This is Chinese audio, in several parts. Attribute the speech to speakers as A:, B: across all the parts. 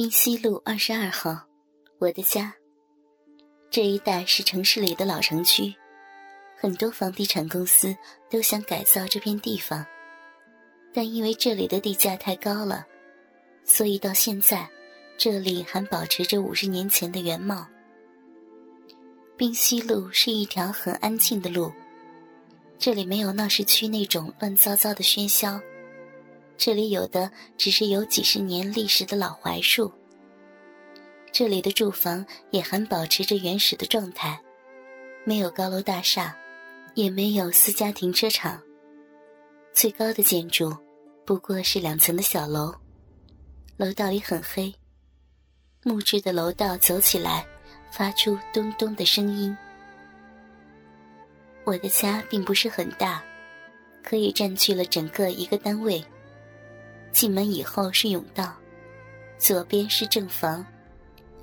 A: 滨西路二十二号，我的家。这一带是城市里的老城区，很多房地产公司都想改造这片地方，但因为这里的地价太高了，所以到现在，这里还保持着五十年前的原貌。滨西路是一条很安静的路，这里没有闹市区那种乱糟糟的喧嚣。这里有的只是有几十年历史的老槐树。这里的住房也还保持着原始的状态，没有高楼大厦，也没有私家停车场。最高的建筑不过是两层的小楼，楼道里很黑。木质的楼道走起来发出咚咚的声音。我的家并不是很大，可以占据了整个一个单位。进门以后是甬道，左边是正房，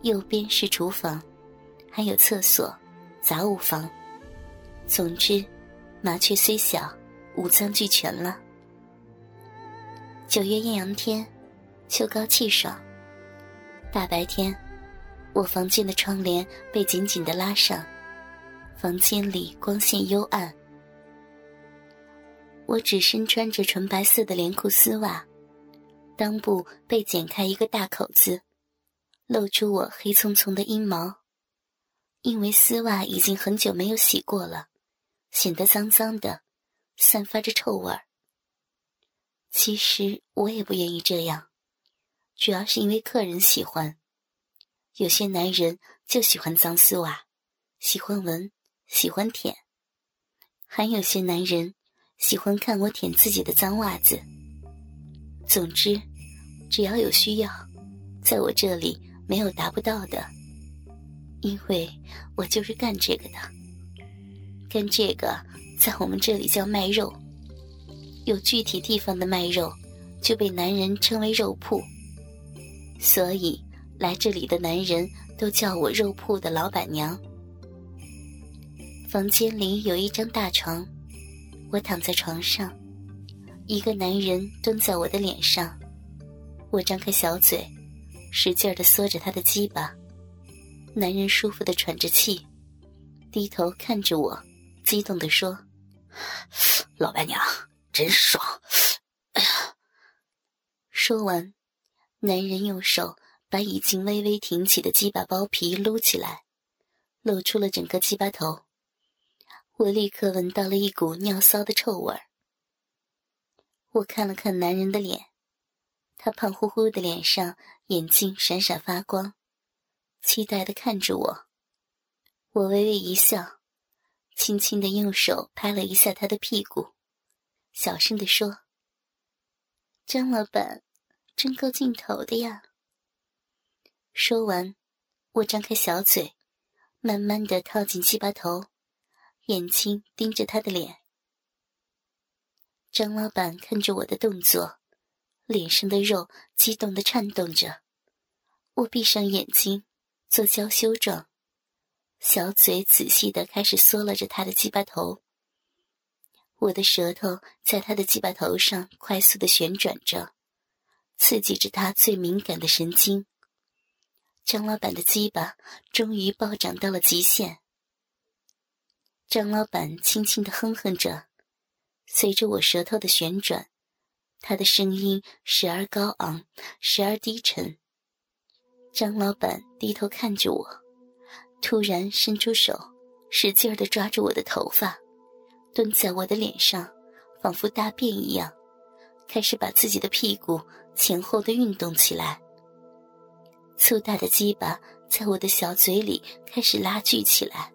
A: 右边是厨房，还有厕所、杂物房。总之，麻雀虽小，五脏俱全了。九月艳阳天，秋高气爽。大白天，我房间的窗帘被紧紧的拉上，房间里光线幽暗。我只身穿着纯白色的连裤丝袜。裆部被剪开一个大口子，露出我黑葱葱的阴毛。因为丝袜已经很久没有洗过了，显得脏脏的，散发着臭味儿。其实我也不愿意这样，主要是因为客人喜欢。有些男人就喜欢脏丝袜，喜欢闻，喜欢舔；还有些男人喜欢看我舔自己的脏袜子。总之，只要有需要，在我这里没有达不到的，因为我就是干这个的。干这个，在我们这里叫卖肉，有具体地方的卖肉，就被男人称为肉铺。所以来这里的男人都叫我肉铺的老板娘。房间里有一张大床，我躺在床上。一个男人蹲在我的脸上，我张开小嘴，使劲的缩着他的鸡巴。男人舒服的喘着气，低头看着我，激动的说：“老板娘，真爽！”哎呀！说完，男人用手把已经微微挺起的鸡巴包皮撸起来，露出了整个鸡巴头。我立刻闻到了一股尿骚的臭味儿。我看了看男人的脸，他胖乎乎的脸上眼睛闪闪发光，期待的看着我。我微微一笑，轻轻的用手拍了一下他的屁股，小声的说：“张老板，真够劲头的呀。”说完，我张开小嘴，慢慢的靠近鸡巴头，眼睛盯着他的脸。张老板看着我的动作，脸上的肉激动的颤动着。我闭上眼睛，做娇羞状，小嘴仔细的开始嗦了着他的鸡巴头。我的舌头在他的鸡巴头上快速的旋转着，刺激着他最敏感的神经。张老板的鸡巴终于暴涨到了极限。张老板轻轻的哼哼着。随着我舌头的旋转，他的声音时而高昂，时而低沉。张老板低头看着我，突然伸出手，使劲儿地抓住我的头发，蹲在我的脸上，仿佛大便一样，开始把自己的屁股前后的运动起来。粗大的鸡巴在我的小嘴里开始拉锯起来。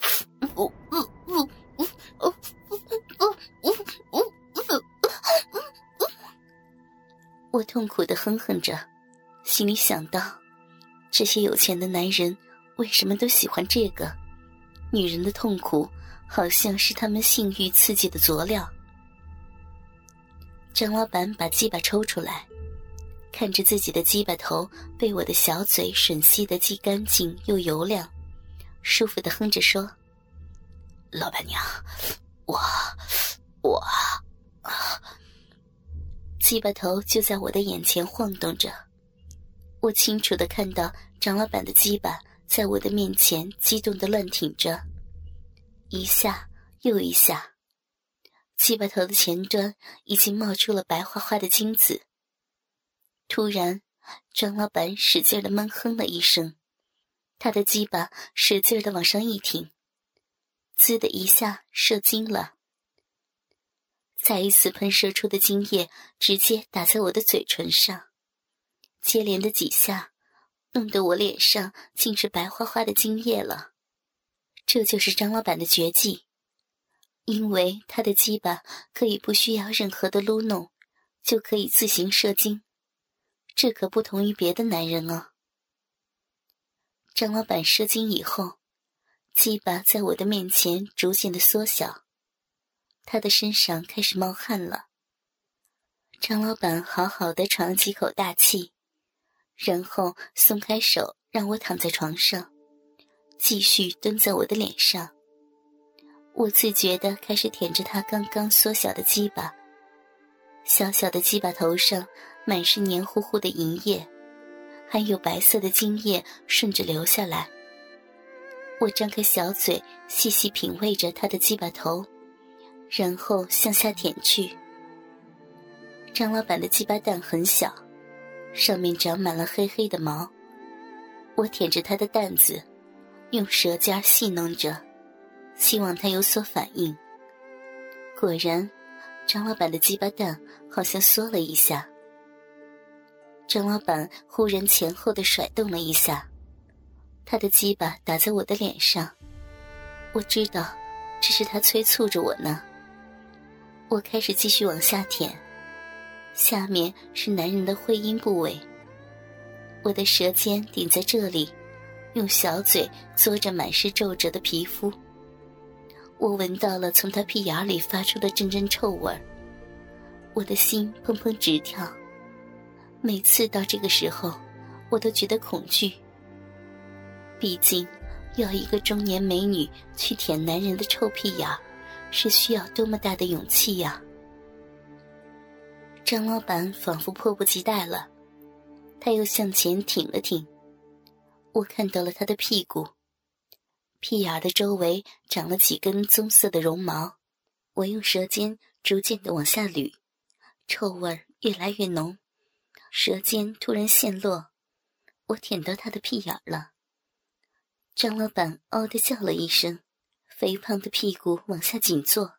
A: 我痛苦的哼哼着，心里想到：这些有钱的男人为什么都喜欢这个？女人的痛苦好像是他们性欲刺激的佐料。张老板把鸡巴抽出来，看着自己的鸡巴头被我的小嘴吮吸的既干净又油亮，舒服的哼着说：“老板娘，我，我。”鸡巴头就在我的眼前晃动着，我清楚的看到张老板的鸡巴在我的面前激动的乱挺着，一下又一下，鸡巴头的前端已经冒出了白花花的精子。突然，张老板使劲的闷哼了一声，他的鸡巴使劲的往上一挺，滋的一下射精了。再一次喷射出的精液直接打在我的嘴唇上。接连的几下，弄得我脸上尽是白花花的精液了。这就是张老板的绝技，因为他的鸡巴可以不需要任何的撸弄，就可以自行射精，这可不同于别的男人啊。张老板射精以后，鸡巴在我的面前逐渐的缩小，他的身上开始冒汗了。张老板好好的喘了几口大气。然后松开手，让我躺在床上，继续蹲在我的脸上。我自觉的开始舔着他刚刚缩小的鸡巴，小小的鸡巴头上满是黏糊糊的银液，还有白色的精液顺着流下来。我张开小嘴，细细品味着他的鸡巴头，然后向下舔去。张老板的鸡巴蛋很小。上面长满了黑黑的毛，我舔着他的蛋子，用舌尖戏弄着，希望他有所反应。果然，张老板的鸡巴蛋好像缩了一下。张老板忽然前后的甩动了一下，他的鸡巴打在我的脸上，我知道，这是他催促着我呢。我开始继续往下舔。下面是男人的会阴部位，我的舌尖顶在这里，用小嘴嘬着满是皱褶的皮肤。我闻到了从他屁眼里发出的阵阵臭味儿，我的心砰砰直跳。每次到这个时候，我都觉得恐惧。毕竟，要一个中年美女去舔男人的臭屁眼儿，是需要多么大的勇气呀！张老板仿佛迫不及待了，他又向前挺了挺。我看到了他的屁股，屁眼的周围长了几根棕色的绒毛。我用舌尖逐渐的往下捋，臭味越来越浓，舌尖突然陷落，我舔到他的屁眼了。张老板嗷的叫了一声，肥胖的屁股往下紧坐。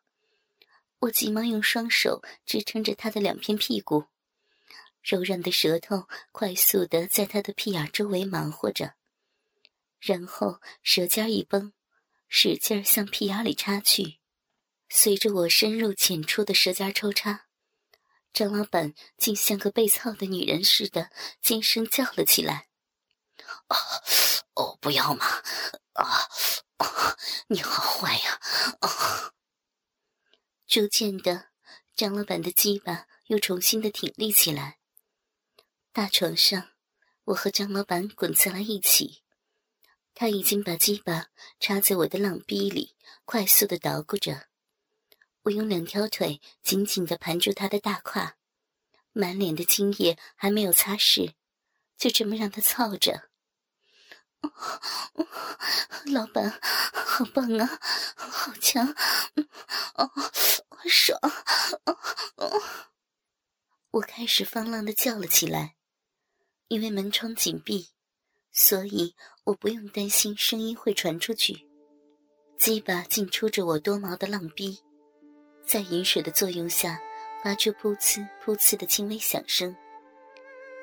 A: 我急忙用双手支撑着他的两片屁股，柔软的舌头快速的在他的屁眼周围忙活着，然后舌尖一绷，使劲向屁眼里插去。随着我深入浅出的舌尖抽插，张老板竟像个被操的女人似的尖声叫了起来：“啊，哦，不要嘛！啊，你好坏呀！啊！”逐渐的，张老板的鸡巴又重新的挺立起来。大床上，我和张老板滚在了一起。他已经把鸡巴插在我的浪逼里，快速的捣鼓着。我用两条腿紧紧的盘住他的大胯，满脸的精液还没有擦拭，就这么让他操着。老板，好棒啊，好强，哦，爽，我开始放浪的叫了起来。因为门窗紧闭，所以我不用担心声音会传出去。鸡巴进出着我多毛的浪逼，在饮水的作用下，发出噗呲噗呲的轻微响声。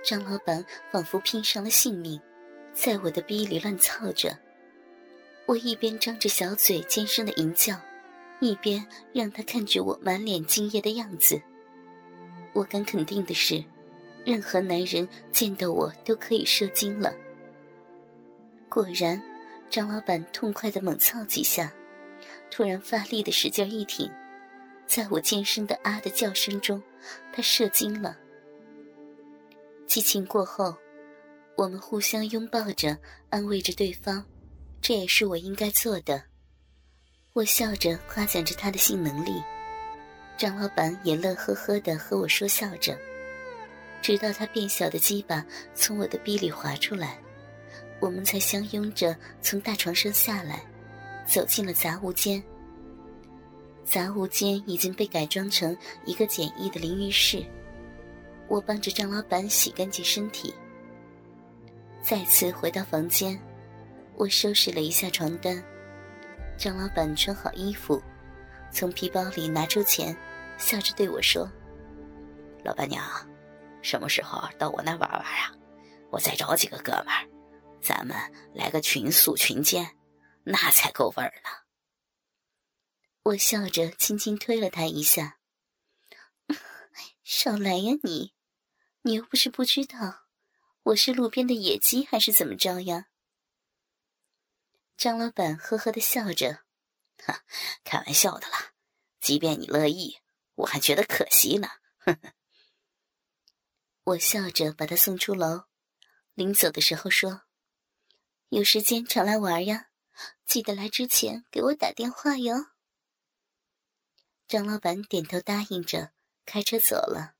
A: 张老板仿佛拼上了性命。在我的逼里乱操着，我一边张着小嘴尖声的吟叫，一边让他看着我满脸惊艳的样子。我敢肯定的是，任何男人见到我都可以射精了。果然，张老板痛快的猛操几下，突然发力的使劲一挺，在我尖声的啊的叫声中，他射精了。激情过后。我们互相拥抱着，安慰着对方，这也是我应该做的。我笑着夸奖着他的性能力，张老板也乐呵呵的和我说笑着。直到他变小的鸡巴从我的逼里滑出来，我们才相拥着从大床上下来，走进了杂物间。杂物间已经被改装成一个简易的淋浴室。我帮着张老板洗干净身体，再次回到房间，我收拾了一下床单。张老板穿好衣服，从皮包里拿出钱，笑着对我说：“
B: 老板娘，什么时候到我那玩玩啊？我再找几个哥们儿，咱们来个群宿群奸，那才够味儿呢。”
A: 我笑着轻轻推了他一下：“ 少来呀你！你又不是不知道，我是路边的野鸡还是怎么着呀？”张老板呵呵的笑着：“
B: 哈，开玩笑的啦。即便你乐意，我还觉得可惜呢。”呵呵。
A: 我笑着把他送出楼，临走的时候说：“有时间常来玩呀，记得来之前给我打电话哟。”张老板点头答应着，开车走了。